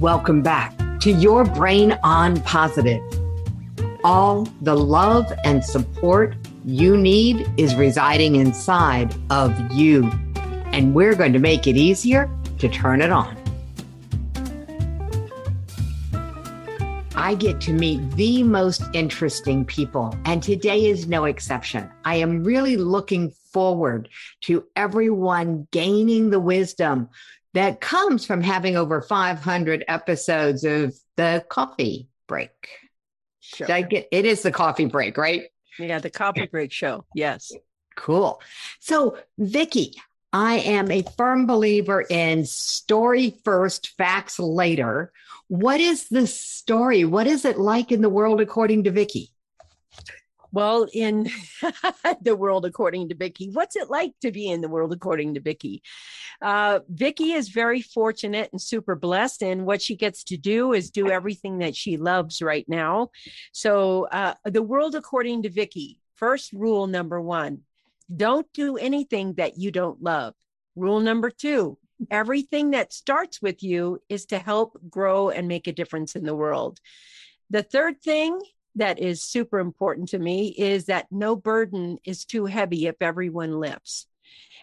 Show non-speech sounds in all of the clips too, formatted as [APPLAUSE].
Welcome back to Your Brain on Positive. All the love and support you need is residing inside of you. And we're going to make it easier to turn it on. I get to meet the most interesting people, and today is no exception. I am really looking forward to everyone gaining the wisdom that comes from having over 500 episodes of the coffee break. Sure. I get it is the coffee break, right? Yeah, the coffee break show. Yes. Cool. So, Vickie, I am a firm believer in story first, facts later. What is the story? What is it like in the world according to Vickie? Well, in [LAUGHS] the world according to Vickie, what's it like to be in the world according to Vickie? Uh, Vickie is very fortunate and super blessed, and what she gets to do is do everything that she loves right now. So, uh, the world according to Vickie, first rule number one: don't do anything that you don't love. Rule number two: everything that starts with you is to help grow and make a difference in the world. The third thing that is super important to me is that no burden is too heavy if everyone lifts.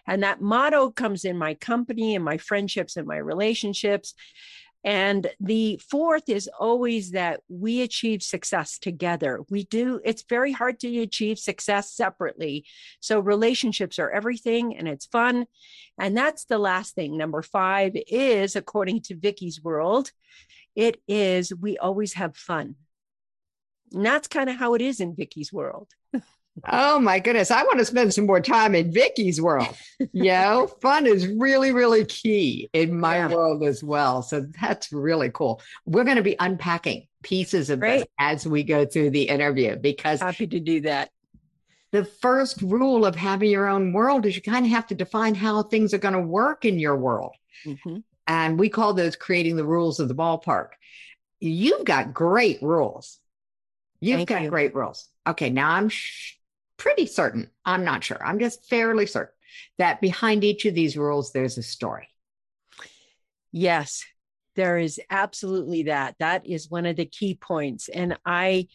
And that motto comes in my company and my friendships and my relationships. And the fourth is always that we achieve success together. We do, it's very hard to achieve success separately. So relationships are everything and it's fun. And that's the last thing. Number five is, according to Vickie's world, it is we always have fun. And that's kind of how it is in Vickie's world. oh my goodness. I want to spend some more time in Vickie's world. you [LAUGHS] know, fun is really, really key in my yeah. world as well. So that's really cool. We're going to be unpacking pieces of Great. this as we go through the interview because happy to do that. The first rule of having your own world is you kind of have to define how things are going to work in your world. Mm-hmm. And we call those creating the rules of the ballpark. You've got great rules You've Thank got you. great rules. Okay, now I'm sh- pretty certain, I'm not sure, I'm just fairly certain that behind each of these rules, there's a story. Yes, there is absolutely that. That is one of the key points. And I,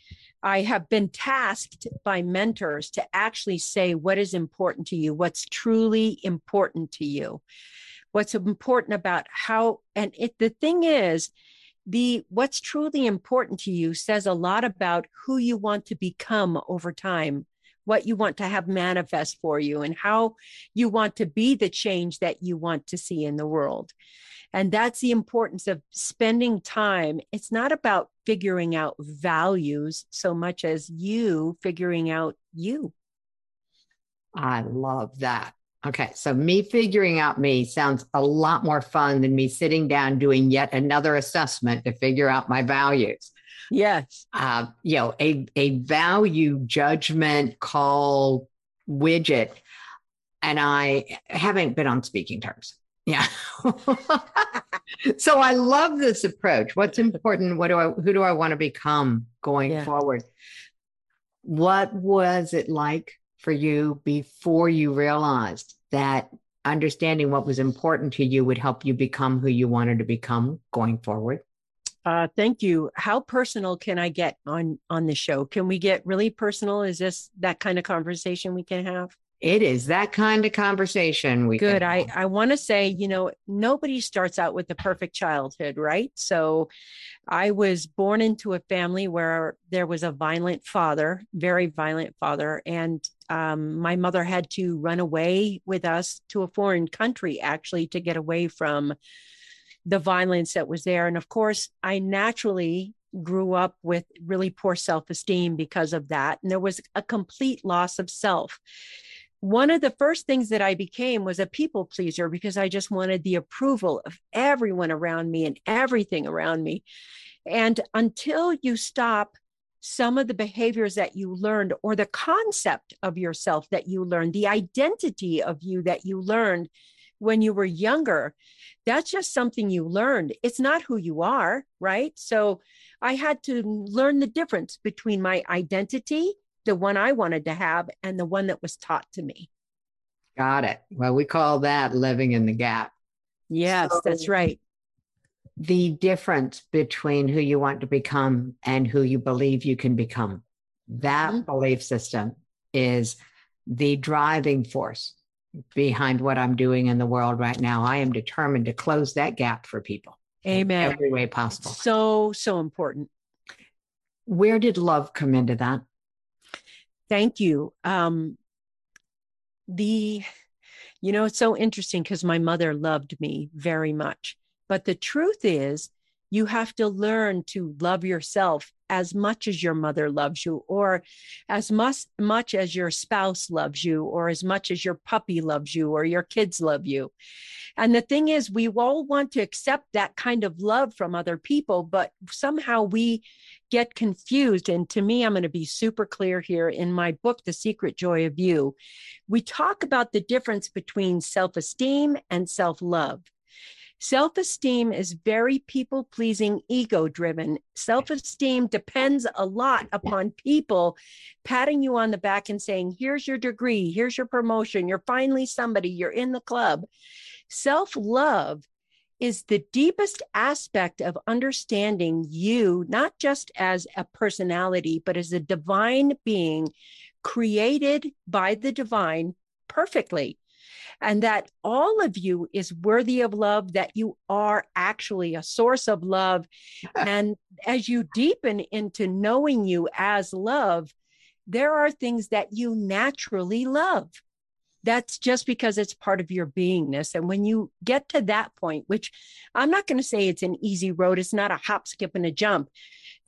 I have been tasked by mentors to actually say what is important to you, what's truly important to you, what's important about how, and it, the thing is, the what's truly important to you says a lot about who you want to become over time what you want to have manifest for you and how you want to be the change that you want to see in the world. And that's the importance of spending time. It's not about figuring out values so much as you figuring out you. I love that Okay, so me figuring out me sounds a lot more fun than me sitting down doing yet another assessment to figure out my values. Yes. Uh, you know, a, a value judgment call widget, and I haven't been on speaking terms. Yeah. [LAUGHS] so I love this approach. What's important? What do I, who do I want to become going yeah. forward? What was it like for you before you realized that understanding what was important to you would help you become who you wanted to become going forward? Uh, thank you. How personal can I get on on the show? Can we get really personal? Is this that kind of conversation we can have? It is that kind of conversation we good. I I want to say, you know, nobody starts out with the perfect childhood, right? So, I was born into a family where there was a violent father, very violent father, and um, my mother had to run away with us to a foreign country actually to get away from the violence that was there. And of course, I naturally grew up with really poor self esteem because of that. And there was a complete loss of self. One of the first things that I became was a people pleaser because I just wanted the approval of everyone around me and everything around me. And until you stop some of the behaviors that you learned or the concept of yourself that you learned, the identity of you that you learned when you were younger, that's just something you learned. It's not who you are, right? So I had to learn the difference between my identity, the one I wanted to have, and the one that was taught to me. Got it. Well, we call that living in the gap. Yes, so, that's right. The difference between who you want to become and who you believe you can become. That mm-hmm. belief system is the driving force behind what I'm doing in the world right now. I am determined to close that gap for people. Amen. every way possible. So, so important. Where did love come into that? Thank you. Um, the, you know, it's so interesting because my mother loved me very much. But the truth is, you have to learn to love yourself as much as your mother loves you or as much much as your spouse loves you or as much as your puppy loves you or your kids love you. And the thing is we all want to accept that kind of love from other people but somehow we get confused. And to me i'm going to be super clear here. In my book the secret joy of you we talk about the difference between self-esteem and self-love Self esteem is very people pleasing, ego driven. Self esteem depends a lot upon people patting you on the back and saying, Here's your degree, here's your promotion, you're finally somebody, you're in the club. Self love is the deepest aspect of understanding you, not just as a personality, but as a divine being created by the divine perfectly and that all of you is worthy of love, that you are actually a source of love. [LAUGHS] and as you deepen into knowing you as love, there are things that you naturally love. That's just because it's part of your beingness. And when you get to that point, which I'm not going to say it's an easy road, it's not a hop, skip, and a jump.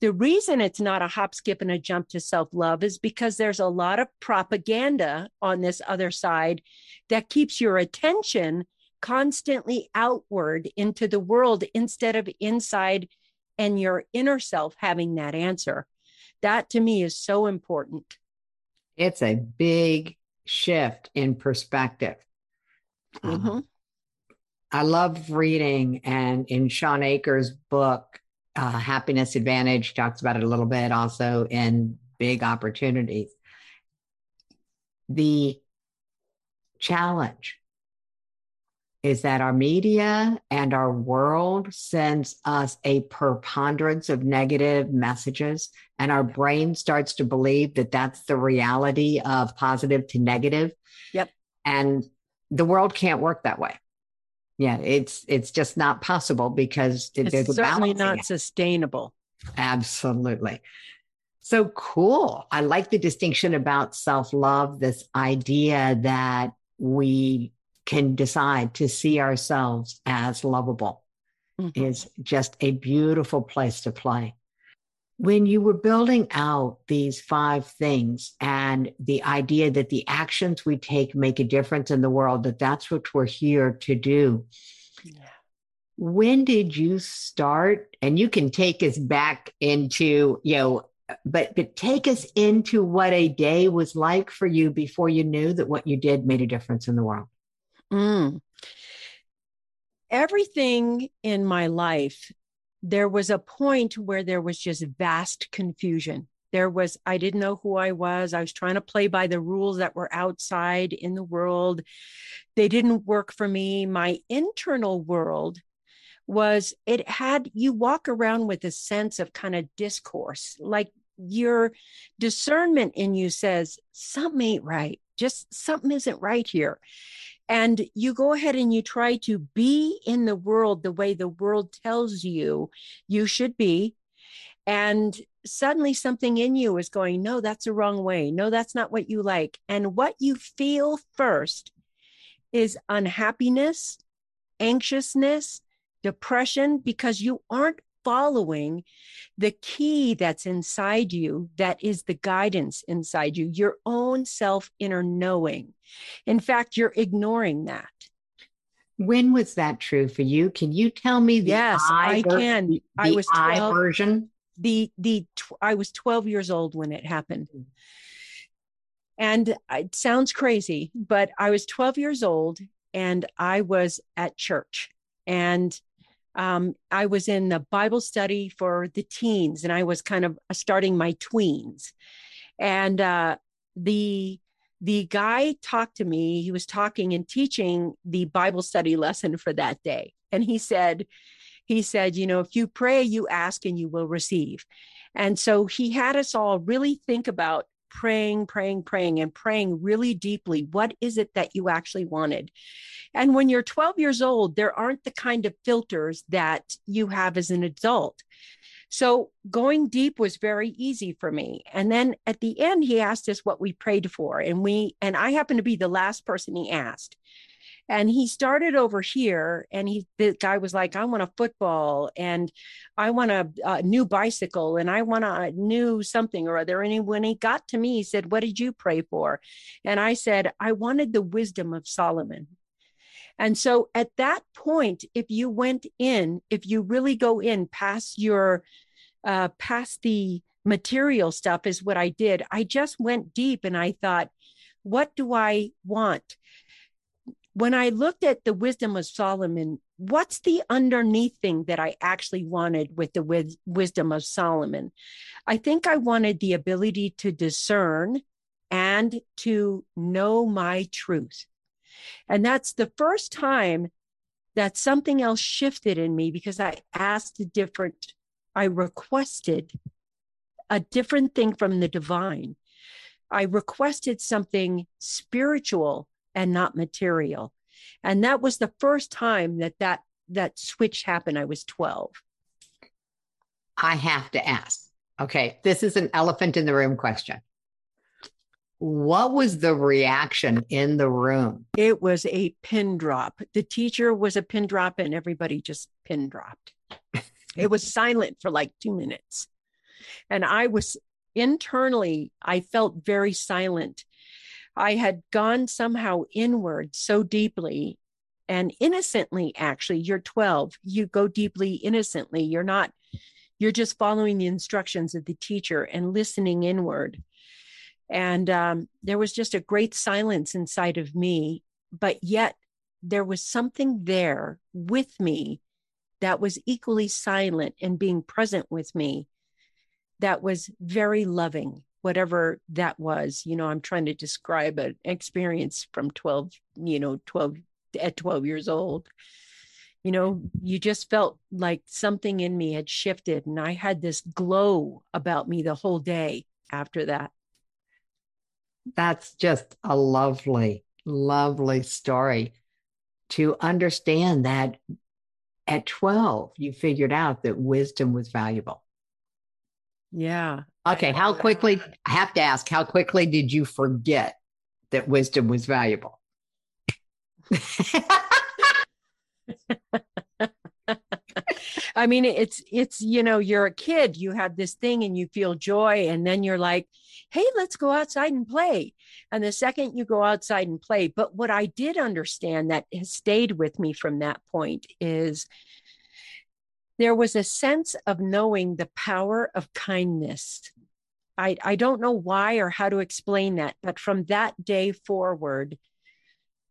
The reason it's not a hop, skip, and a jump to self love is because there's a lot of propaganda on this other side that keeps your attention constantly outward into the world instead of inside and your inner self having that answer. That to me is so important. It's a big shift in perspective. Mm-hmm. Um, I love reading, and in Shawn Achor's book, uh, Happiness Advantage, talks about it a little bit also in Big Opportunities. The challenge is that our media and our world sends us a preponderance of negative messages and our brain starts to believe that that's the reality of positive to negative. Yep. And the world can't work that way yeah it's it's just not possible because it's certainly not sustainable absolutely so cool i like the distinction about self-love this idea that we can decide to see ourselves as lovable mm-hmm. is just a beautiful place to play. When you were building out these five things and the idea that the actions we take make a difference in the world, that that's what we're here to do. Yeah. When did you start? And you can take us back into, you know, but but take us into what a day was like for you before you knew that what you did made a difference in the world. Mm. Everything in my life, there was a point where there was just vast confusion. There was, I didn't know who I was. I was trying to play by the rules that were outside in the world. They didn't work for me. My internal world was it had you walk around with a sense of kind of discourse like your discernment in you says something ain't right just something isn't right here and you go ahead and you try to be in the world the way the world tells you you should be. And suddenly something in you is going no that's the wrong way. No that's not what you like. And what you feel first is unhappiness anxiousness depression because you aren't following the key that's inside you that is the guidance inside you, your own self inner knowing. In fact, you're ignoring that. When was that true for you? Can you tell me the yes, I, I can. The, I was 12, I version. The the I was 12 years old when it happened. Hmm. And it sounds crazy, but I was 12 years old and I was at church and um, I was in the Bible study for the teens, and I was kind of starting my tweens. And uh, the the guy talked to me. He was talking and teaching the Bible study lesson for that day, and he said, he said, you know, if you pray, you ask and you will receive. And so he had us all really think about praying, praying, praying, and praying really deeply. What is it that you actually wanted? And when you're 12 years old, there aren't the kind of filters that you have as an adult. So going deep was very easy for me. And then at the end, he asked us what we prayed for. And we, and I happened to be the last person he asked. And he started over here, and he the guy was like, "I want a football, and I want a, a new bicycle, and I want a new something or other." And he, when he got to me, he said, "What did you pray for?" And I said, "I wanted the wisdom of Solomon." And so at that point, if you went in, if you really go in past your, uh, past the material stuff, is what I did. I just went deep and I thought, what do I want? When I looked at the wisdom of Solomon, what's the underneath thing that I actually wanted with the wis- wisdom of Solomon? I think I wanted the ability to discern and to know my truth. And that's the first time that something else shifted in me because I asked a different, I requested a different thing from the divine. I requested something spiritual and not material. And that was the first time that that, that switch happened. I was 12. I have to ask. Okay, this is an elephant in the room question. What was the reaction in the room? It was a pin drop. The teacher was a pin drop, and everybody just pin dropped. it was [LAUGHS] silent for like two minutes. And I was internally, I felt very silent. I had gone somehow inward so deeply and innocently, actually. You're 12, you go deeply innocently. You're not, you're just following the instructions of the teacher and listening inward. And um, there was just a great silence inside of me, but yet there was something there with me that was equally silent and being present with me that was very loving whatever that was you know i'm trying to describe an experience from 12 you know 12 at 12 years old you know you just felt like something in me had shifted and i had this glow about me the whole day after that that's just a lovely, lovely story to understand that at 12, you figured out that wisdom was valuable. Yeah. Okay. How quickly, I have to ask, how quickly did you forget that wisdom was valuable? I mean, it's it's you know, you're a kid, you have this thing and you feel joy, and then you're like, hey, let's go outside and play. And the second you go outside and play, but what I did understand that has stayed with me from that point is there was a sense of knowing the power of kindness. I, I don't know why or how to explain that, but from that day forward,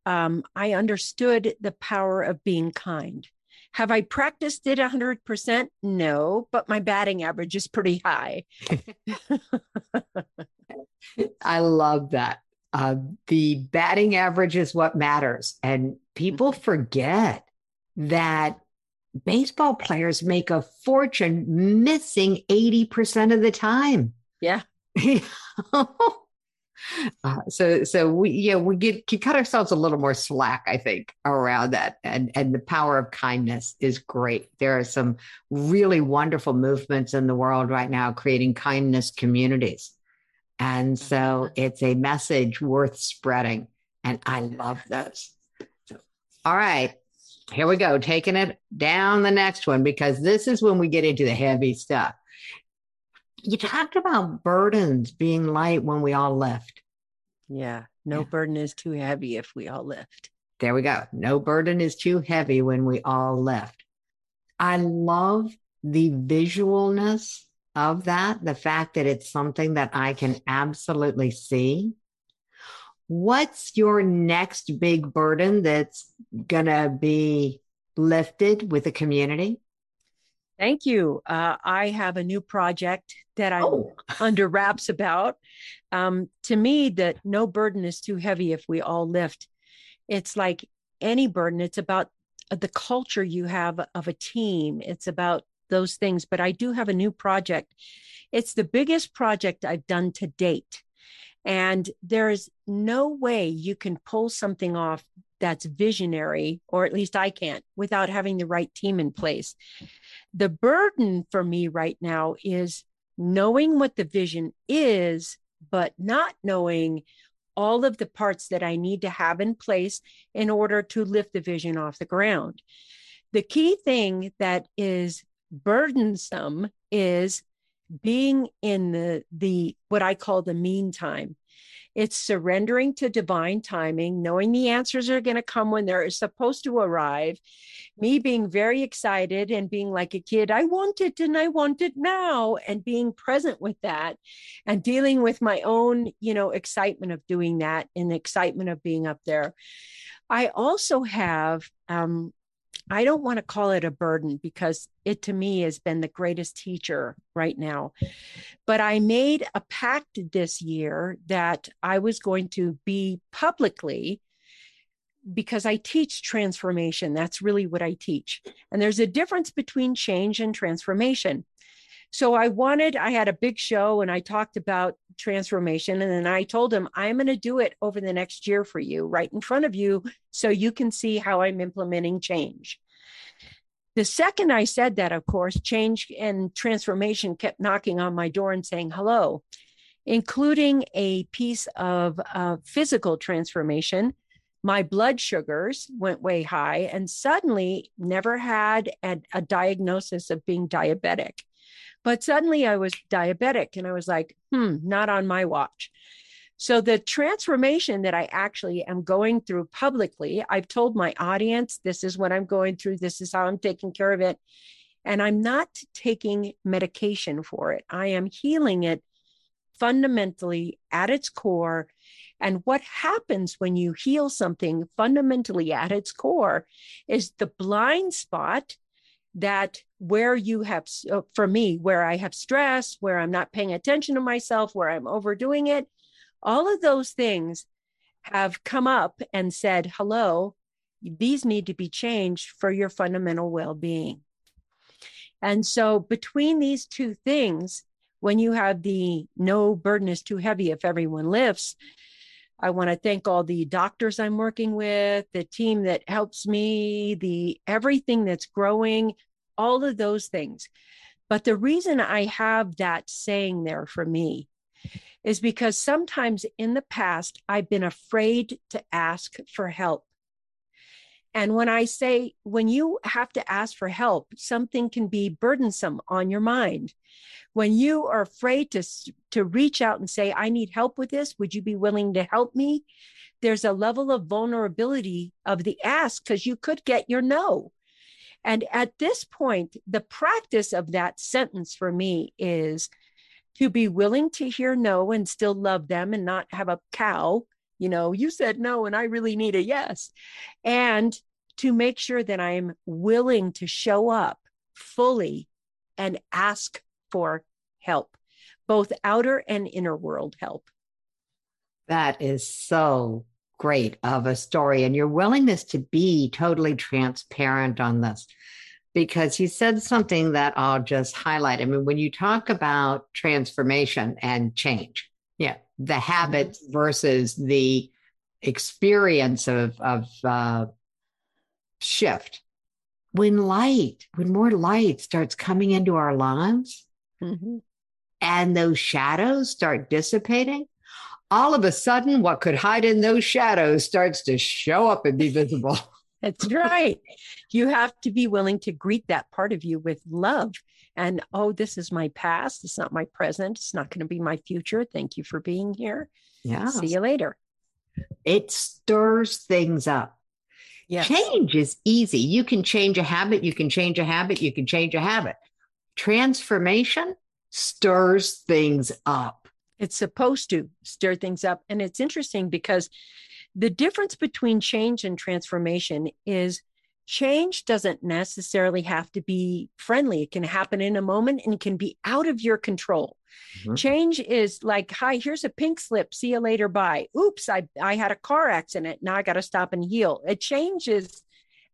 um, I understood the power of being kind. Have I practiced it 100%? No, but my batting average is pretty high. [LAUGHS] I love that. Uh, the batting average is what matters. And people forget that baseball players make a fortune missing 80% of the time. Yeah. [LAUGHS] Uh, so so we yeah we get to cut ourselves a little more slack I think around that and and the power of kindness is great. There are some really wonderful movements in the world right now creating kindness communities. And so it's a message worth spreading and I love those. So, all right. Here we go, taking it down the next one because this is when we get into the heavy stuff you talked about burdens being light when we all lift. Yeah. No yeah. burden is too heavy if we all lift. There we go. No burden is too heavy when we all lift. I love the visualness of that, the fact that it's something that I can absolutely see. What's your next big burden that's going to be lifted with the community? Thank you. Uh, I have a new project that I'm oh. [LAUGHS] under wraps about. Um, to me, that no burden is too heavy if we all lift. It's like any burden, it's about the culture you have of a team. It's about those things. But I do have a new project. It's the biggest project I've done to date. And there's no way you can pull something off that's visionary, or at least I can't, without having the right team in place. The burden for me right now is knowing what the vision is, but not knowing all of the parts that I need to have in place in order to lift the vision off the ground. The key thing that is burdensome is being in the the what I call the meantime. It's surrendering to divine timing, knowing the answers are going to come when they're supposed to arrive. Me being very excited and being like a kid, I want it and I want it now, and being present with that and dealing with my own, you know, excitement of doing that and excitement of being up there. I also have um, I don't want to call it a burden because it to me has been the greatest teacher right now. But I made a pact this year that I was going to be publicly because I teach transformation. That's really what I teach. And there's a difference between change and transformation. So I wanted, I had a big show and I talked about transformation. And then I told him, I'm going to do it over the next year for you, right in front of you, so you can see how I'm implementing change. The second I said that, of course, change and transformation kept knocking on my door and saying hello, including a piece of uh, physical transformation. My blood sugars went way high and suddenly never had a, a diagnosis of being diabetic. But suddenly I was diabetic and I was like, hmm, not on my watch. So the transformation that I actually am going through publicly, I've told my audience, this is what I'm going through, this is how I'm taking care of it. And I'm not taking medication for it. I am healing it fundamentally at its core. And what happens when you heal something fundamentally at its core is the blind spot that where you have uh, for me where i have stress where i'm not paying attention to myself where i'm overdoing it all of those things have come up and said hello these need to be changed for your fundamental well-being. And so between these two things when you have the no burden is too heavy if everyone lifts I want to thank all the doctors I'm working with, the team that helps me, the everything that's growing, all of those things. But the reason I have that saying there for me is because sometimes in the past I've been afraid to ask for help. And when I say, when you have to ask for help, something can be burdensome on your mind. When you are afraid to, to reach out and say, I need help with this, would you be willing to help me? There's a level of vulnerability of the ask because you could get your no. And at this point, the practice of that sentence for me is to be willing to hear no and still love them and not have a cow you know, you said no, and I really need a yes. And to make sure that I'm willing to show up fully and ask for help, both outer and inner world help. That is so great of a story. And your willingness to be totally transparent on this, because you said something that I'll just highlight. I mean, when you talk about transformation and change, yeah, the habits mm-hmm. versus the experience of of uh, shift. When light, when more light starts coming into our lives, mm-hmm. and those shadows start dissipating, all of a sudden, what could hide in those shadows starts to show up and be visible. [LAUGHS] That's right. You have to be willing to greet that part of you with love and oh this is my past. It's not my present. It's not going to be my future. Thank you for being here. Yeah see you later. It stirs things up. Yes. change is easy. You can change a habit. You can change a habit. You can change a habit. Transformation stirs things up it's supposed to stir things up and it's interesting because the difference between change and transformation is change doesn't necessarily have to be friendly. It can happen in a moment and can be out of your control. Mm-hmm. Change is like, hi, here's a pink slip. See you later. Bye. Oops, I, I had a car accident. Now I got to stop and heal. It changes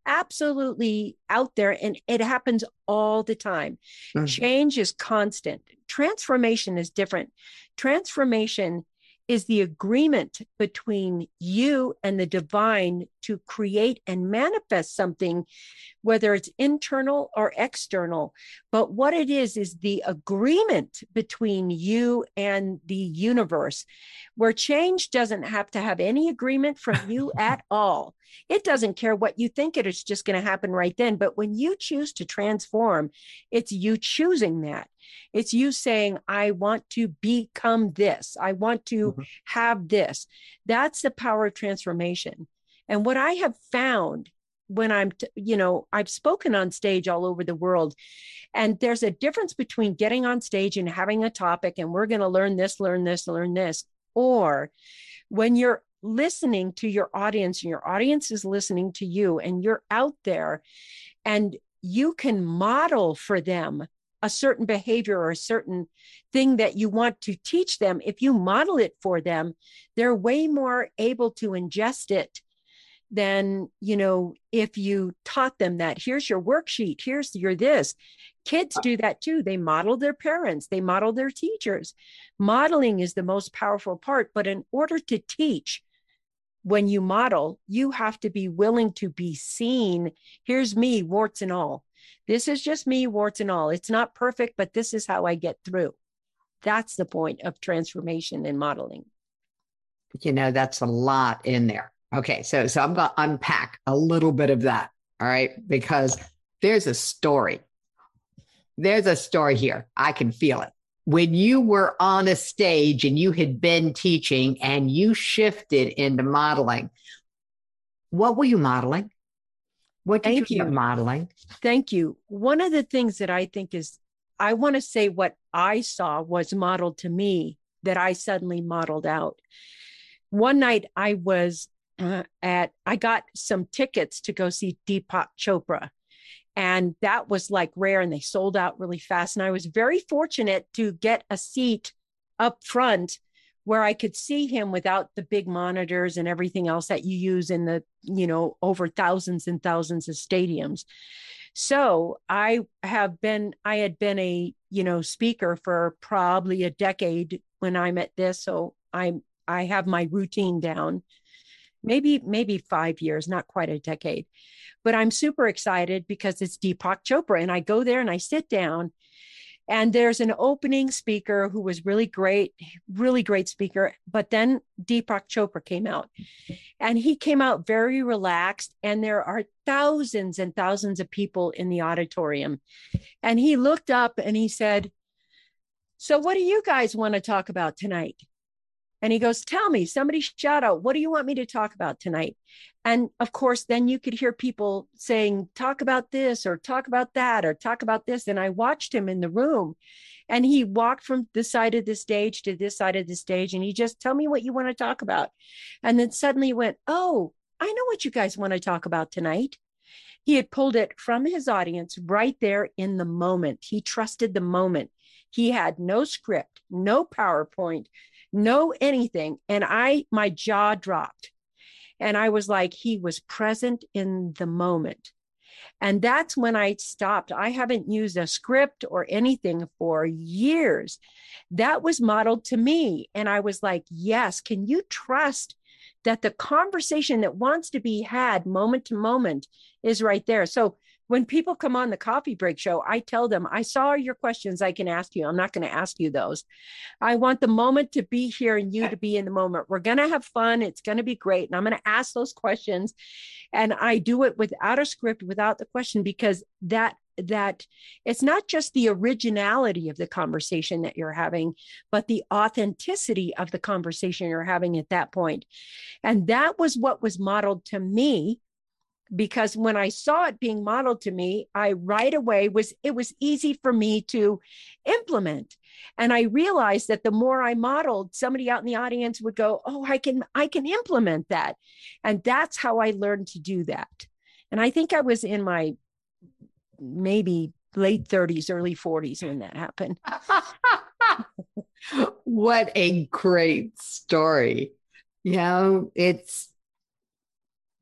absolutely out there and it happens all the time. Mm-hmm. Change is constant. Transformation is different. Transformation is the agreement between you and the divine to create and manifest something, whether it's internal or external. But what it is, is the agreement between you and the universe, where change doesn't have to have any agreement from you [LAUGHS] at all. It doesn't care what you think it is just going to happen right then. But when you choose to transform, it's you choosing that. It's you saying, I want to become this. I want to mm-hmm. have this. That's the power of transformation. And what I have found when I'm, t- you know, I've spoken on stage all over the world, and there's a difference between getting on stage and having a topic, and we're going to learn this, learn this, learn this, or when you're listening to your audience and your audience is listening to you and you're out there and you can model for them a certain behavior or a certain thing that you want to teach them if you model it for them they're way more able to ingest it than you know if you taught them that here's your worksheet here's your this kids uh do that too they model their parents they model their teachers modeling is the most powerful part but in order to teach when you model, you have to be willing to be seen. Here's me, warts and all. This is just me, warts and all. It's not perfect, but this is how I get through. That's the point of transformation and modeling. You know, that's a lot in there. Okay, so so I'm going to unpack a little bit of that. All right, because there's a story. There's a story here. I can feel it when you were on a stage and you had been teaching and you shifted into modeling, what were you modeling? What did Thank you, you modeling? Thank you. One of the things that I think is, I want to say what I saw was modeled to me that I suddenly modeled out. One night I was uh, at, I got some tickets to go see Deepak Chopra and that was like rare and they sold out really fast and i was very fortunate to get a seat up front where i could see him without the big monitors and everything else that you use in the you know over thousands and thousands of stadiums so i have been i had been a you know speaker for probably a decade when i'm at this so i'm i have my routine down maybe maybe five years not quite a decade but I'm super excited because it's Deepak Chopra. And I go there and I sit down, and there's an opening speaker who was really great, really great speaker. But then Deepak Chopra came out, and he came out very relaxed. And there are thousands and thousands of people in the auditorium. And he looked up and he said, So, what do you guys want to talk about tonight? And he goes, Tell me, somebody shout out, what do you want me to talk about tonight? And of course, then you could hear people saying, Talk about this or talk about that or talk about this. And I watched him in the room and he walked from this side of the stage to this side of the stage and he just, Tell me what you want to talk about. And then suddenly went, Oh, I know what you guys want to talk about tonight. He had pulled it from his audience right there in the moment. He trusted the moment. He had no script, no PowerPoint, no anything. And I, my jaw dropped. And I was like, he was present in the moment. And that's when I stopped. I haven't used a script or anything for years. That was modeled to me. And I was like, yes, can you trust that the conversation that wants to be had moment to moment is right there? So when people come on the coffee break show, I tell them, I saw your questions I can ask you. I'm not going to ask you those. I want the moment to be here and you to be in the moment. We're going to have fun. It's going to be great. And I'm going to ask those questions. And I do it without a script, without the question, because that that it's not just the originality of the conversation that you're having, but the authenticity of the conversation you're having at that point. And that was what was modeled to me because when I saw it being modeled to me, I right away was it was easy for me to implement. And I realized that the more I modeled, somebody out in the audience would go, "Oh, I can I can implement that." And that's how I learned to do that. And I think I was in my maybe late 30s, early 40s when that happened. [LAUGHS] what a great story. You know, it's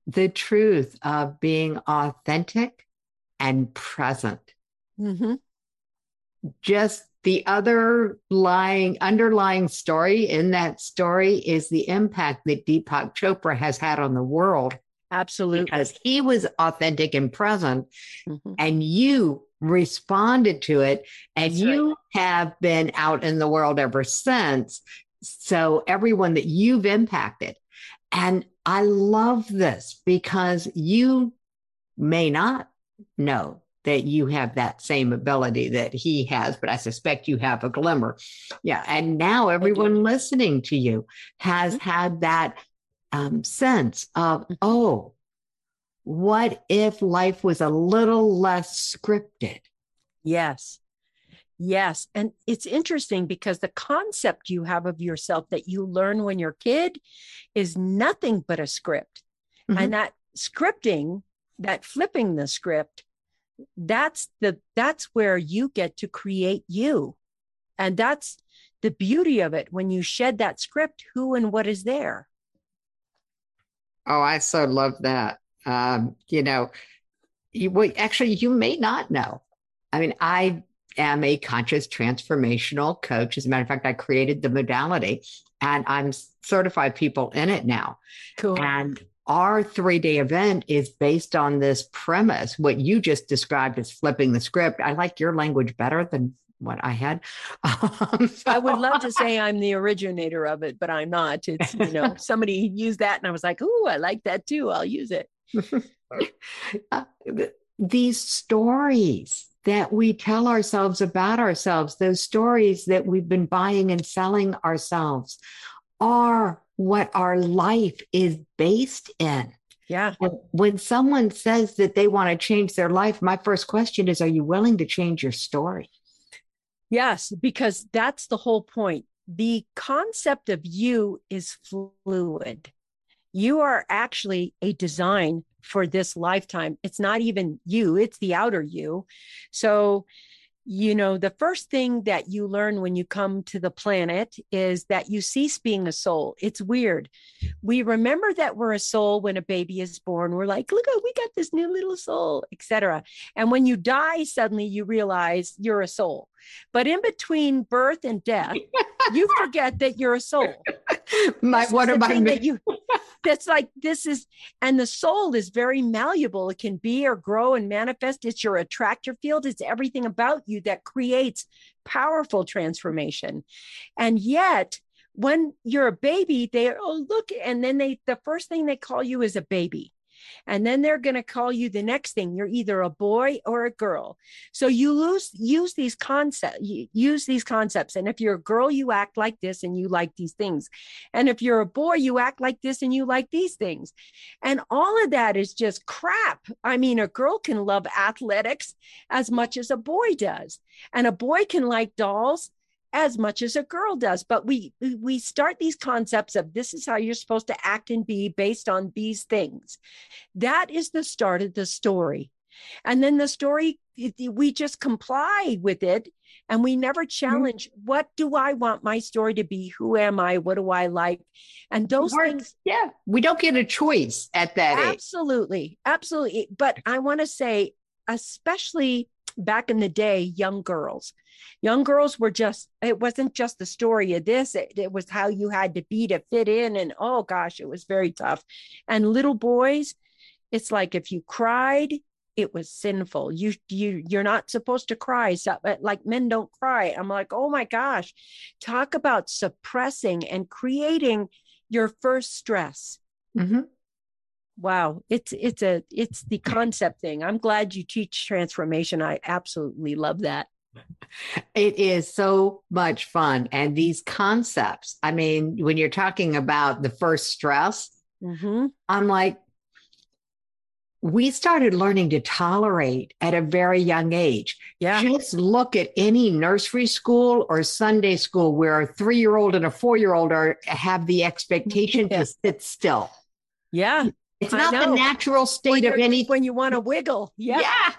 the truth of being authentic and present. Mm-hmm. Just the other lying underlying story in that story is the impact that Deepak Chopra has had on the world. Absolutely. Because he was authentic and present, mm-hmm. and you responded to it, and That's you right. have been out in the world ever since. So, everyone that you've impacted. And I love this because you may not know that you have that same ability that he has, but I suspect you have a glimmer. Yeah. And now everyone listening to you has mm-hmm. had that um, sense of, mm-hmm. oh, what if life was a little less scripted? Yes. Yes. And it's interesting because the concept you have of yourself that you learn when you're a kid is nothing but a script. Mm-hmm. And that scripting, that flipping the script, that's the that's where you get to create you. And that's the beauty of it. When you shed that script, who and what is there? Oh, I so love that. Um, you know, you, well, actually, you may not know. I mean, I am a conscious transformational coach. As a matter of fact, I created the modality and I'm certified people in it now. Cool. And our three day event is based on this premise. What you just described as flipping the script. I like your language better than what I had. Um, so. I would love to say I'm the originator of it, but I'm not. It's, you know, [LAUGHS] somebody used that and I was like, oh, I like that too. I'll use it. [LAUGHS] uh, these stories that we tell ourselves about ourselves, those stories that we've been buying and selling ourselves, are what our life is based in. Yeah. when someone says that they want to change their life, my first question is Are you willing to change your story? Yes, because that's the whole point. The concept of you is fluid. You are actually a design for this lifetime. It's not even you, it's the outer you. So, you know, the first thing that you learn when you come to the planet is that you cease being a soul. It's weird. We remember that we're a soul when a baby is born. We're like, look, we got this new little soul, etc. And when you die, suddenly you realize you're a soul. But in between birth and death, you forget that you're a soul. [LAUGHS] My what I that you that's like this is and the soul is very malleable. It can be or grow and manifest. It's your attractor field. It's everything about you that creates powerful transformation. And yet when you're a baby, they oh look, and then they the first thing they call you is a baby. And then they're going to call you the next thing. You're either a boy or a girl. So you lose, use these concepts, use these concepts. And if you're a girl, you act like this and you like these things. And if you're a boy, you act like this and you like these things. And all of that is just crap. I mean, a girl can love athletics as much as a boy does. And a boy can like dolls as much as a girl does but we we start these concepts of this is how you're supposed to act and be based on these things. That is the start of the story. And then the story we just comply with it and we never mm-hmm. challenge mm-hmm. what do i want my story to be? Who am i? What do i like? And those We're, things yeah. We don't get a choice at that absolutely. Age. absolutely. But i want to say especially back in the day young girls. Young girls were just it wasn't just the story of this it, it, was how you had to be to fit in and oh gosh it was very tough. And little boys it's like if you cried it was sinful. You you you're not supposed to cry. So like men don't cry. I'm like oh my gosh talk about suppressing and creating your first stress. Mm-hmm wow it's it's a it's the concept thing i'm glad you teach transformation i absolutely love that it is so much fun and these concepts i mean when you're talking about the first stress mm-hmm. i'm like we started learning to tolerate at a very young age. Yeah. Just look at any nursery school or Sunday school where a three year old and a four year old are have the expectation yeah. to [LAUGHS] sit still. Yeah. It's not the natural state of any when you want to wiggle. Yeah. Yeah.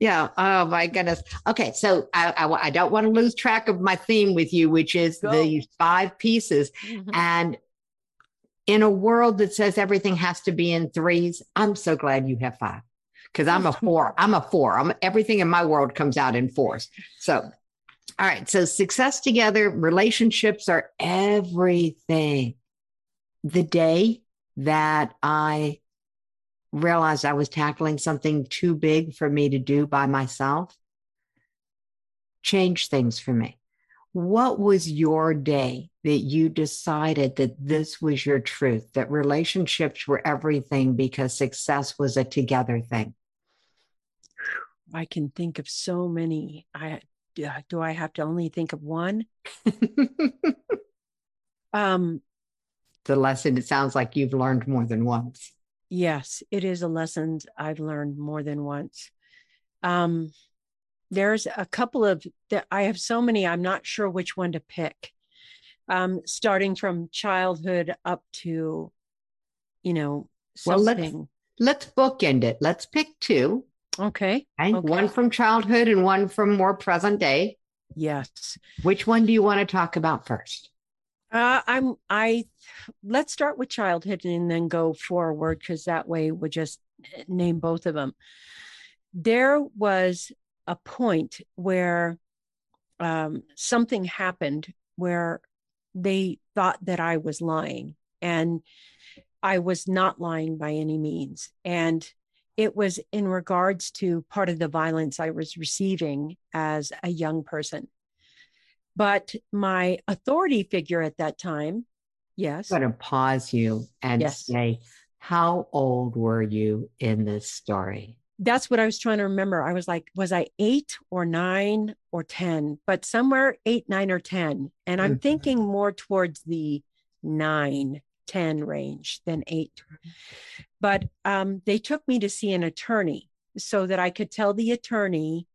Yeah. Oh my goodness. Okay. So I, I, I, don't want to lose track of my theme with you, which is Go. the five pieces. Mm-hmm. And in a world that says everything has to be in threes, I'm so glad you have five because I'm a four. [LAUGHS] I'm a four. I'm everything in my world comes out in fours. So, all right. So success together, relationships are everything. The day that I realized I was tackling something too big for me to do by myself changed things for me. What was your day that you decided that this was your truth, that relationships were everything because success was a together thing? I can think of so many. I do I have to only think of one? [LAUGHS] um the lesson it sounds like you've learned more than once. Yes, it is a lesson I've learned more than once. Um there's a couple of that I have so many I'm not sure which one to pick. Um starting from childhood up to you know something. Well, let's let's bookend it. Let's pick two Okay. okay. okay. One from childhood and one from more present day. Yes. Which one do you want to talk about first? Uh, I'm I let's start with childhood and then go forward because that way we'll just name both of them. There was a point where um, something happened where they thought that I was lying, and I was not lying by any means. And it was in regards to part of the violence I was receiving as a young person. But my authority figure at that time, yes. I'm going to pause you and yes. say, how old were you in this story? That's what I was trying to remember. I was like, was I eight or nine or 10? But somewhere eight, nine, or 10. And I'm mm-hmm. thinking more towards the nine 10 range than eight. But um, they took me to see an attorney so that I could tell the attorney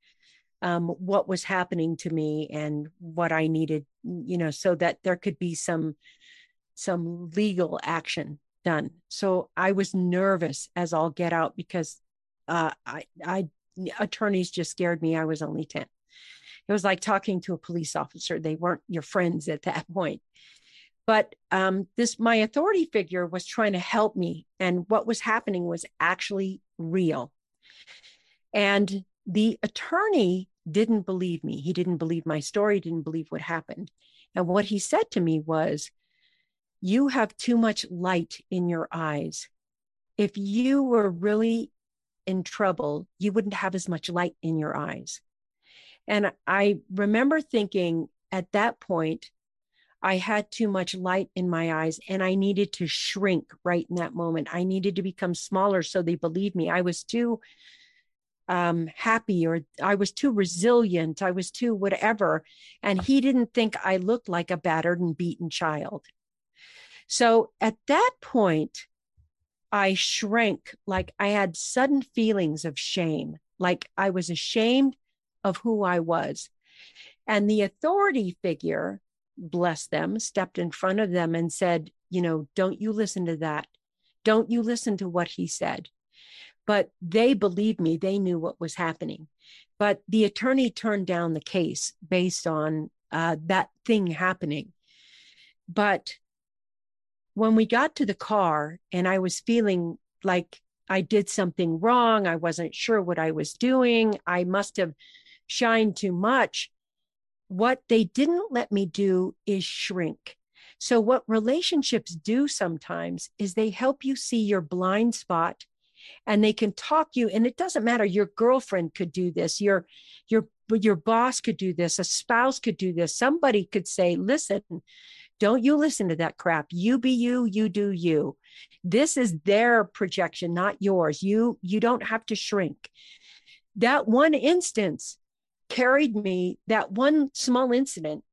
um, what was happening to me and what I needed, you know, so that there could be some some legal action done. So I was nervous as all get out because uh, I, I attorneys just scared me. I was only 10. It was like talking to a police officer. They weren't your friends at that [LAUGHS] point but um, this my authority figure was trying to help me and what was happening was actually real and the attorney didn't believe me he didn't believe my story didn't believe what happened and what he said to me was you have too much light in your eyes if you were really in trouble you wouldn't have as much light in your eyes and i remember thinking at that point I had too much light in my eyes and I needed to shrink right in that moment. I needed to become smaller so they believed me. I was too um, happy or I was too resilient. I was too whatever. And he didn't think I looked like a battered and beaten child. So at that point, I shrank like I had sudden feelings of shame, like I was ashamed of who I was. And the authority figure bless them, stepped in front of them and said, you know, don't you listen to that. Don't you listen to what he said. But they believed me, they knew what was happening. But the attorney turned down the case based on uh, that thing happening. But when we got to the car and I was feeling like I did something wrong, I wasn't sure what I was doing, I must have shined too much what they didn't let me do is shrink. So, what relationships do sometimes is they help you see your blind spot and they can talk you and it doesn't matter your girlfriend could do this your your your boss could do this a spouse could do this somebody could say listen don't you listen to that crap. You be you you do you. This is their projection not yours. You you don't have to shrink. That one instance carried me, that one small incident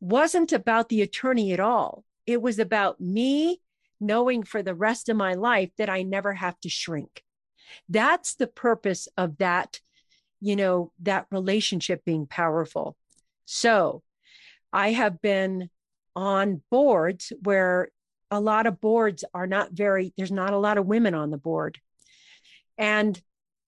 wasn't about the attorney at all. It was about me knowing for the rest of my life that I never have to shrink. That's the purpose of that, you know, that relationship being powerful. So I have been on boards where a lot of boards are not very, there's not a lot of women on the board. And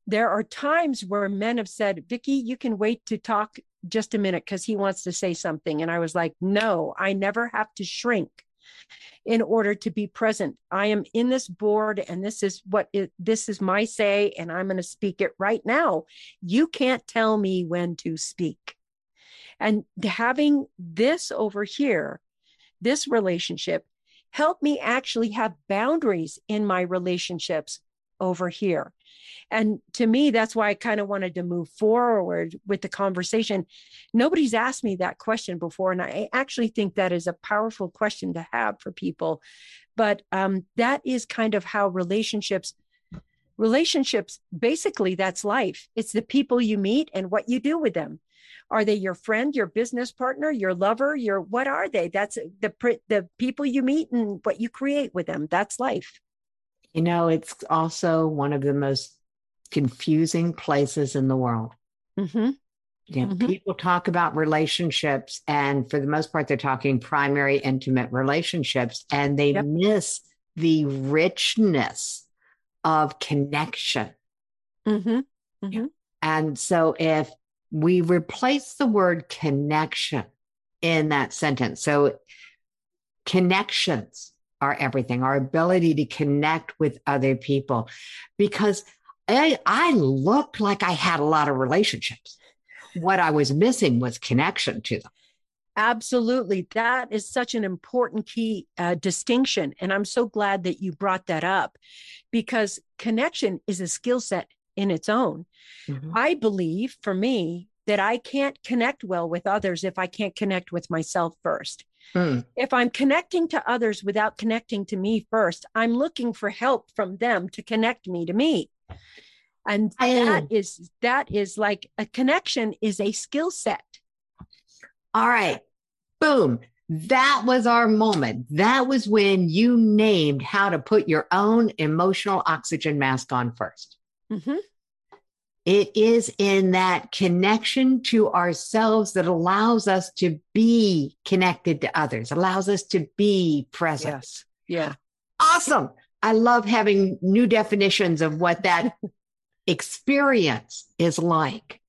there are times where men have said, Vickie, you can wait to talk just a minute because he wants to say something. And I was like, no, I never have to shrink. In order to be present. I am in this board and this is what it, this is my say and I'm going to speak it right now. You can't tell me when to speak. And having this over here, this relationship helped me actually have boundaries in my relationships over here. And to me, that's why I kind of wanted to move forward with the conversation. Nobody's asked me that question before. And I actually think that is a powerful question to have for people. But um, that is kind of how relationships relationships basically that's life it's the people you meet and what you do with them are they your friend your business partner your lover your what are they that's the the people you meet and what you create with them that's life you know it's also one of the most confusing places in the world. Mm-hmm. You know, mm-hmm. people talk about relationships, and for the most part, they're talking primary intimate relationships, and they yep. miss the richness of connection. Mm-hmm. mm-hmm. And so, if we replace the word connection in that sentence, so connections are everything, our ability to connect with other people, because I, I looked like I had a lot of relationships. What I was missing was connection to them. Absolutely. That is such an important key uh, distinction. And I'm so glad that you brought that up because connection is a skill set in its own. Mm-hmm. I believe for me that I can't connect well with others if I can't connect with myself first. Mm. If I'm connecting to others without connecting to me first, I'm looking for help from them to connect me to me. And that is that is like a connection is a skill set. All right. Boom. That was our moment. That was when you named how to put your own emotional oxygen mask on 1st mm-hmm. It is in that connection to ourselves that allows us to be connected to others allows us to be present yes yeah awesome I love having new definitions of what that [LAUGHS] experience is like.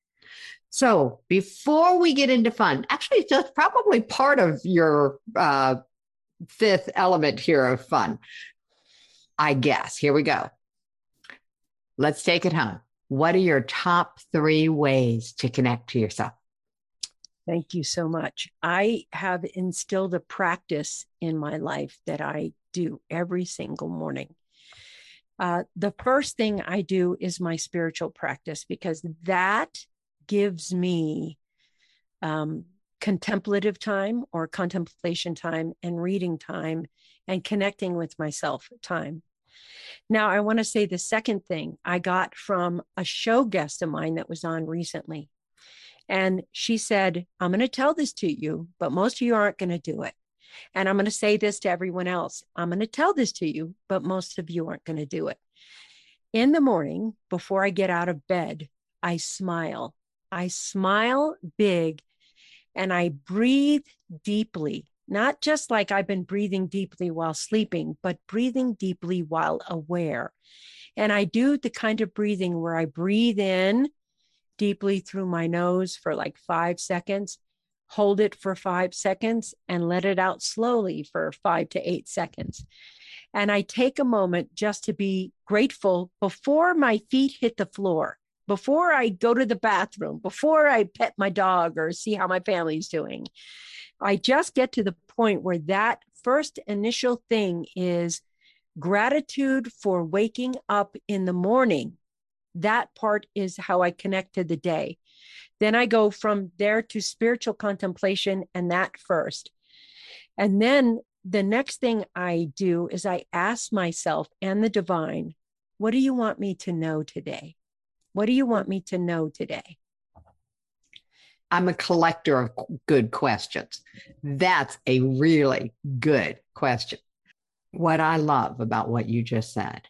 So before we get into fun, actually, that's probably part of your uh, fifth element here of fun, I guess. Here we go. Let's take it home. What are your top three ways to connect to yourself? Thank you so much. I have instilled a practice in my life that I do every single morning. Uh, the first thing I do is my spiritual practice because that gives me um, contemplative time or contemplation time and reading time and connecting with myself time. Now, I want to say the second thing I got from a show guest of mine that was on recently. And she said, I'm going to tell this to you, but most of you aren't going to do it. And I'm going to say this to everyone else. I'm going to tell this to you, but most of you aren't going to do it. In the morning, before I get out of bed, I smile. I smile big and I breathe deeply, not just like I've been breathing deeply while sleeping, but breathing deeply while aware. And I do the kind of breathing where I breathe in deeply through my nose for like five seconds hold it for five seconds, and let it out slowly for five to eight seconds. And I take a moment just to be grateful before my feet hit the floor, before I go to the bathroom, before I pet my dog or see how my family's doing. I just get to the point where that first initial thing is gratitude for waking up in the morning. That part is how I connect to the day. Then I go from there to spiritual contemplation and that first. And then the next thing I do is I ask myself and the divine, what do you want me to know today? What do you want me to know today? I'm a collector of good questions. That's a really good question. What I love about what you just said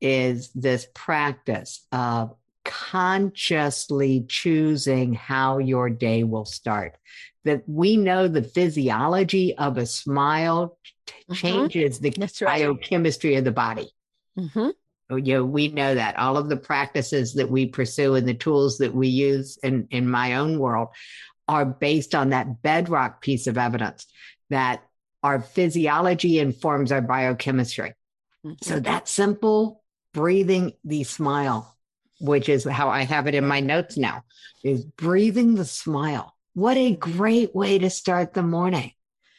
is this practice of consciously choosing how your day will start. That we know the physiology of a smile mm-hmm. changes the right. biochemistry of the body. Mm-hmm. You know, we know that all of the practices that we pursue and the tools that we use in, in my own world are based on that bedrock piece of evidence that our physiology informs our biochemistry. Mm-hmm. So that simple breathing the smile, which is how I have it in my notes now, is breathing the smile. What a great way to start the morning.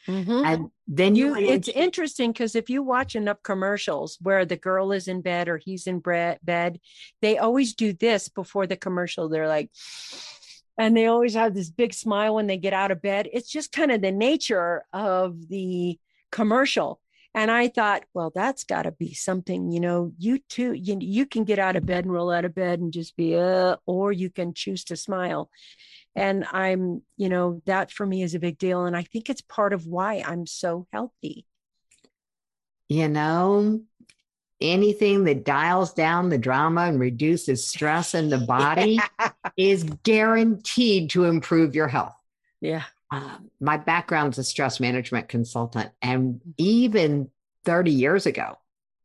Mm-hmm. And then you, it's interesting because if you watch enough commercials where the girl is in bed or he's in bre- bed, they always do this before the commercial. They're like, [SNIFFS] and they always have this big smile when they get out of bed. It's just kind of the nature of the commercial. And I thought, well, that's got to be something, you know, you too, you, you can get out of bed and roll out of bed and just be, uh, or you can choose to smile. And I'm, you know, that for me is a big deal. And I think it's part of why I'm so healthy. You know, anything that dials down the drama and reduces stress in the body [LAUGHS] yeah. is guaranteed to improve your health. Yeah. Uh, my background's a stress management consultant. And even 30 years ago,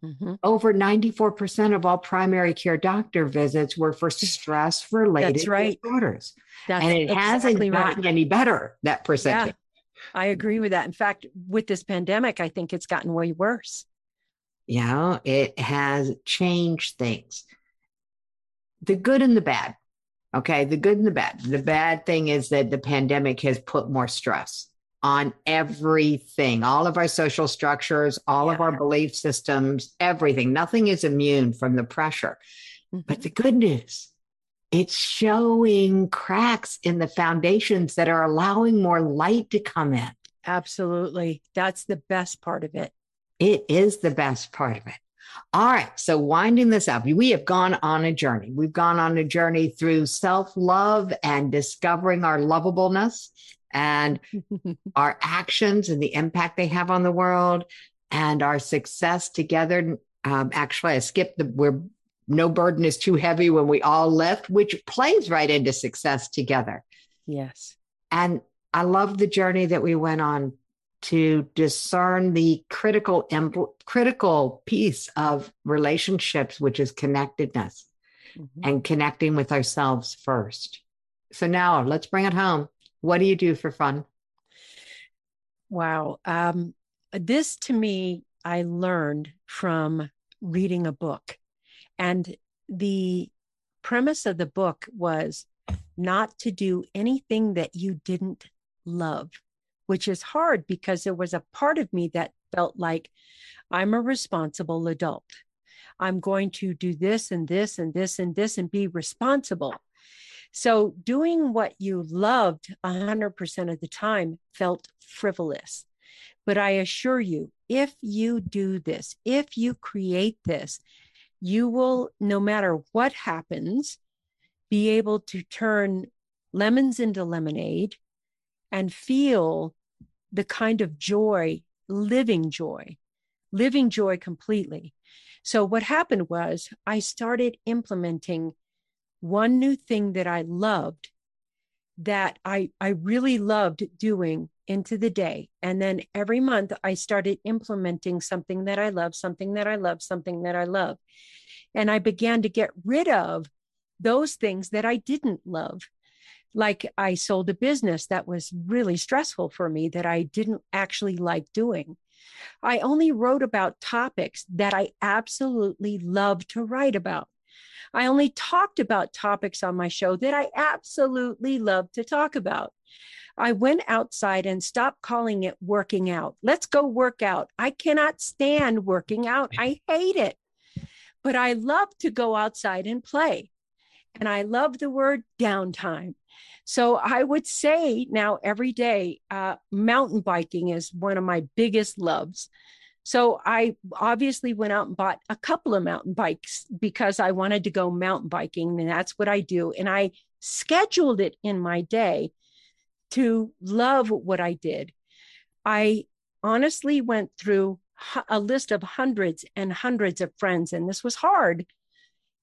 mm-hmm. over 94% of all primary care doctor visits were for [LAUGHS] stress related right. disorders. That's and it exactly hasn't gotten right. any better, that percentage. Yeah, I agree with that. In fact, with this pandemic, I think it's gotten way worse. Know, it has changed things. The good and the bad. Okay. The good and the bad. The bad thing is that the pandemic has put more stress on everything, all of our social structures, all yeah. of our belief systems, everything. Nothing is immune from the pressure. Mm-hmm. But the good news, it's showing cracks in the foundations that are allowing more light to come in. Absolutely. That's the best part of it. It is the best part of it. All right. So, winding this up, we have gone on a journey. We've gone on a journey through self love and discovering our lovableness and [LAUGHS] our actions and the impact they have on the world and our success together. Um, actually, I skipped the where no burden is too heavy when we all lift, which plays right into success together. Yes. And I love the journey that we went on to discern the critical critical piece of relationships which is connectedness mm-hmm. and connecting with ourselves first. So now let's bring it home. What do you do for fun? Wow. Um, this to me i learned from reading a book. And the premise of the book was not to do anything that you didn't love which is hard because there was a part of me that felt like I'm a responsible adult. I'm going to do this and this and this and this and be responsible. So doing what you loved 100% of the time felt frivolous. But I assure you, if you do this, if you create this, you will, no matter what happens, be able to turn lemons into lemonade and feel the kind of joy, living joy, living joy completely. So, what happened was I started implementing one new thing that I loved that I, I really loved doing into the day. And then every month I started implementing something that I love, something that I love, something that I love. And I began to get rid of those things that I didn't love like I sold a business that was really stressful for me that I didn't actually like doing. I only wrote about topics that I absolutely love to write about. I only talked about topics on my show that I absolutely love to talk about. I went outside and stopped calling it working out. Let's go work out. I cannot stand working out. I hate it. But I love to go outside and play. And I love the word downtime. So I would say now every day, uh, mountain biking is one of my biggest loves. So I obviously went out and bought a couple of mountain bikes because I wanted to go mountain biking, and that's what I do. And I scheduled it in my day to love what I did. I honestly went through a list of hundreds and hundreds of friends, and this was hard.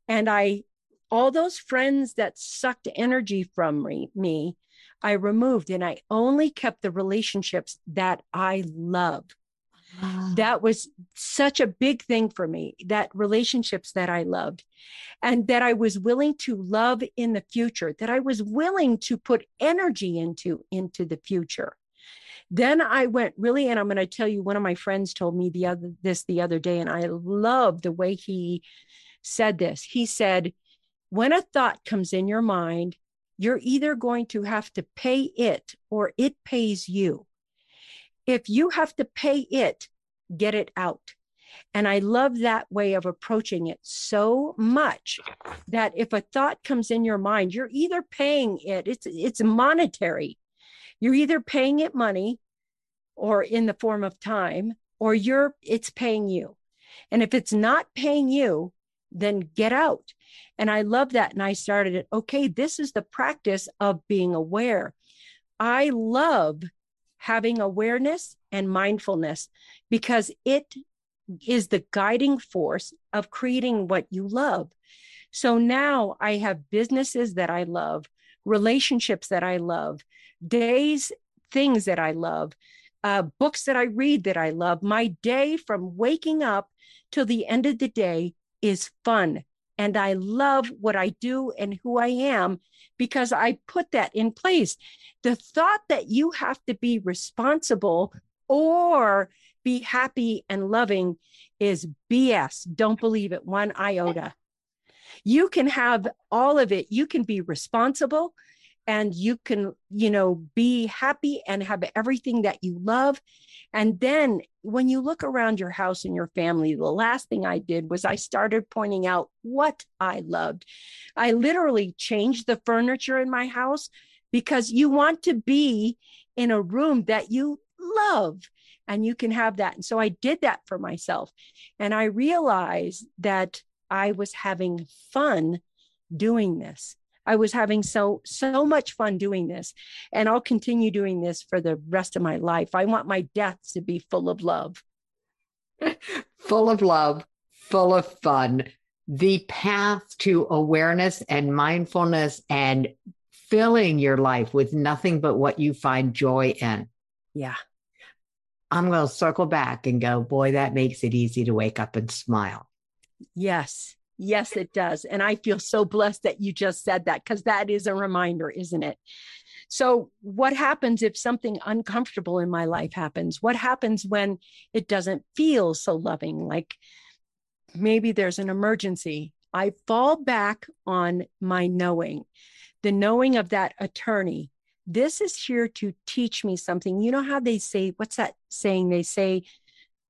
And I all those friends that sucked energy from me, me, I removed and I only kept the relationships that I love. That was such a big thing for me, that relationships that I loved and that I was willing to love in the future, that I was willing to put energy into into the future. Then I went really, and I'm going to tell you, one of my friends told me the other this the other day, and I love the way he said this. He said, when a thought comes in your mind, you're either going to have to pay it or it pays you. If you have to pay it, get it out. And I love that way of approaching it so much that if a thought comes in your mind, you're either paying it, it's it's monetary. You're either paying it money or in the form of time, or you're it's paying you. And if it's not paying you, then get out. And I love that. And I started it. Okay, this is the practice of being aware. I love having awareness and mindfulness because it is the guiding force of creating what you love. So now I have businesses that I love, relationships that I love, days, things that I love, uh, books that I read that I love. My day from waking up till the end of the day is fun. And I love what I do and who I am because I put that in place. The thought that you have to be responsible or be happy and loving is BS. Don't believe it one iota. You can have all of it. You can be responsible and you can, you know, be happy and have everything that you love. And then when you look around your house and your family, the last thing I did was I started pointing out what I loved. I literally changed the furniture in my house because you want to be in a room that you love and you can have that. And so I did that for myself. And I realized that I was having fun doing this. I was having so so much fun doing this and I'll continue doing this for the rest of my life. I want my death to be full of love. [LAUGHS] full of love, full of fun. The path to awareness and mindfulness and filling your life with nothing but what you find joy in. Yeah. I'm going to circle back and go, boy, that makes it easy to wake up and smile. Yes. Yes, it does. And I feel so blessed that you just said that because that is a reminder, isn't it? So, what happens if something uncomfortable in my life happens? What happens when it doesn't feel so loving? Like maybe there's an emergency. I fall back on my knowing, the knowing of that attorney. This is here to teach me something. You know how they say, what's that saying? They say,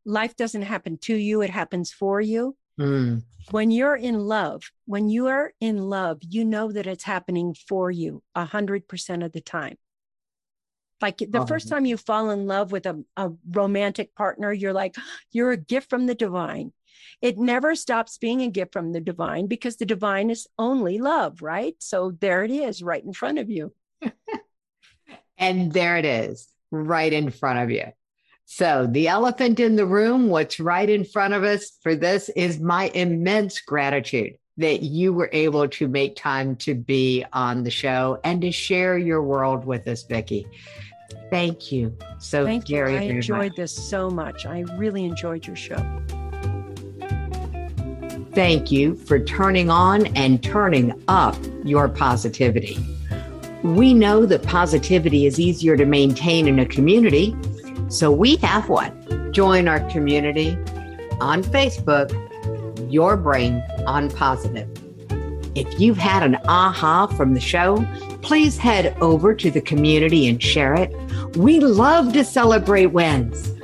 life doesn't happen to you, it happens for you. Mm. When you're in love, when you are in love, you know that it's happening for you a hundred percent of the time. Like the oh. first time you fall in love with a, a romantic partner, you're like, [GASPS] you're a gift from the divine. It never stops being a gift from the divine because the divine is only love, right? So there it is, right in front of you. [LAUGHS] and there it is, right in front of you. So, the elephant in the room, what's right in front of us for this is my immense gratitude that you were able to make time to be on the show and to share your world with us, Vickie. Thank you so Thank very, you. I enjoyed much. this so much. I really enjoyed your show. Thank you for turning on and turning up your positivity. We know that positivity is easier to maintain in a community so we have one. Join our community on Facebook, Your Brain on Positive. If you've had an aha from the show, please head over to the community and share it. We love to celebrate wins.